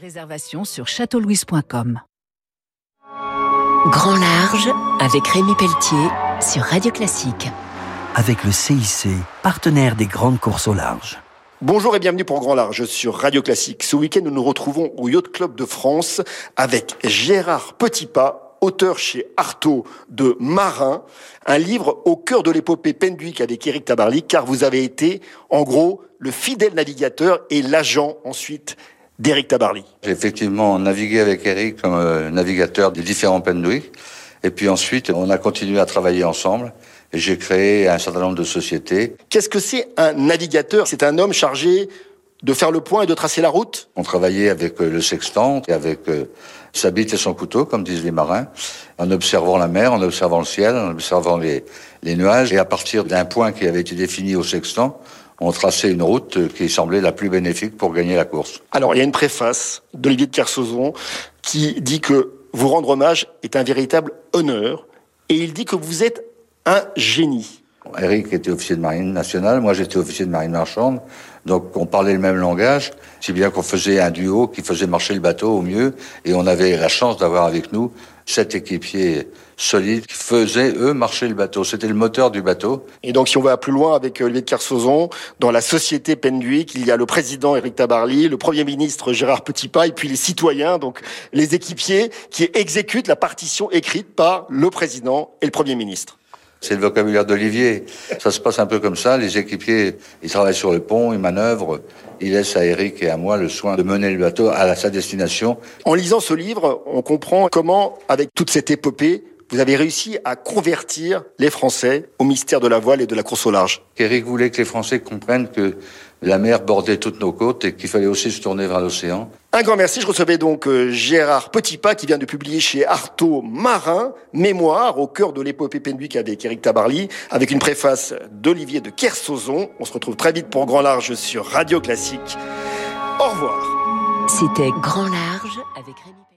Réservation sur châteaulouise.com. Grand Large avec Rémi Pelletier sur Radio Classique. Avec le CIC, partenaire des grandes courses au large. Bonjour et bienvenue pour Grand Large sur Radio Classique. Ce week-end, nous nous retrouvons au Yacht Club de France avec Gérard Petitpas, auteur chez Artaud de Marin, un livre au cœur de l'épopée Penduic avec Eric Tabarly, car vous avez été, en gros, le fidèle navigateur et l'agent ensuite d'Eric Tabarly. J'ai effectivement navigué avec Eric comme euh, navigateur des différents Penduic. Et puis ensuite, on a continué à travailler ensemble. Et j'ai créé un certain nombre de sociétés. Qu'est-ce que c'est un navigateur? C'est un homme chargé de faire le point et de tracer la route? On travaillait avec euh, le sextant et avec euh, sa bite et son couteau, comme disent les marins, en observant la mer, en observant le ciel, en observant les, les nuages. Et à partir d'un point qui avait été défini au sextant, on traçait une route qui semblait la plus bénéfique pour gagner la course. Alors, il y a une préface d'Olivier de Kersauzon qui dit que vous rendre hommage est un véritable honneur et il dit que vous êtes un génie. Eric était officier de marine nationale, moi j'étais officier de marine marchande, donc on parlait le même langage, si bien qu'on faisait un duo qui faisait marcher le bateau au mieux, et on avait la chance d'avoir avec nous sept équipiers solides qui faisaient, eux, marcher le bateau. C'était le moteur du bateau. Et donc si on va plus loin avec Olivier de Kersauzon, dans la société Penduic, il y a le président Eric Tabarly, le premier ministre Gérard Petitpas, et puis les citoyens, donc les équipiers qui exécutent la partition écrite par le président et le premier ministre. C'est le vocabulaire d'Olivier. Ça se passe un peu comme ça. Les équipiers, ils travaillent sur le pont, ils manœuvrent. Ils laissent à Eric et à moi le soin de mener le bateau à sa destination. En lisant ce livre, on comprend comment, avec toute cette épopée, vous avez réussi à convertir les Français au mystère de la voile et de la course au large. Eric voulait que les Français comprennent que la mer bordait toutes nos côtes et qu'il fallait aussi se tourner vers l'océan. Un grand merci. Je recevais donc euh, Gérard Petitpas qui vient de publier chez Artaud Marin, Mémoire au cœur de l'épopée Penduic avec Eric Tabarly, avec une préface d'Olivier de Kersauzon. On se retrouve très vite pour Grand Large sur Radio Classique. Au revoir. C'était Grand Large avec Rémi